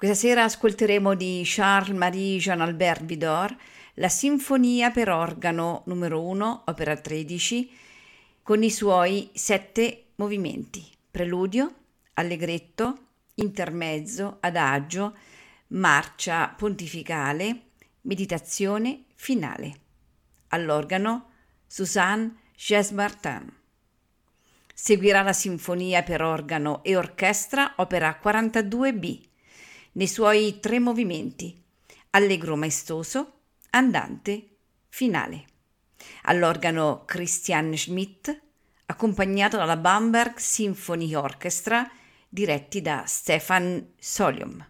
Questa sera ascolteremo di Charles-Marie Jean-Albert Vidor la Sinfonia per organo numero 1, opera 13, con i suoi sette movimenti: preludio, allegretto, intermezzo, adagio, marcia pontificale, meditazione finale. All'organo Suzanne Ges-Martin. Seguirà la sinfonia per organo e orchestra opera 42b, nei suoi tre movimenti, allegro maestoso, andante, finale. All'organo Christian Schmidt, accompagnato dalla Bamberg Symphony Orchestra, diretti da Stefan Solium.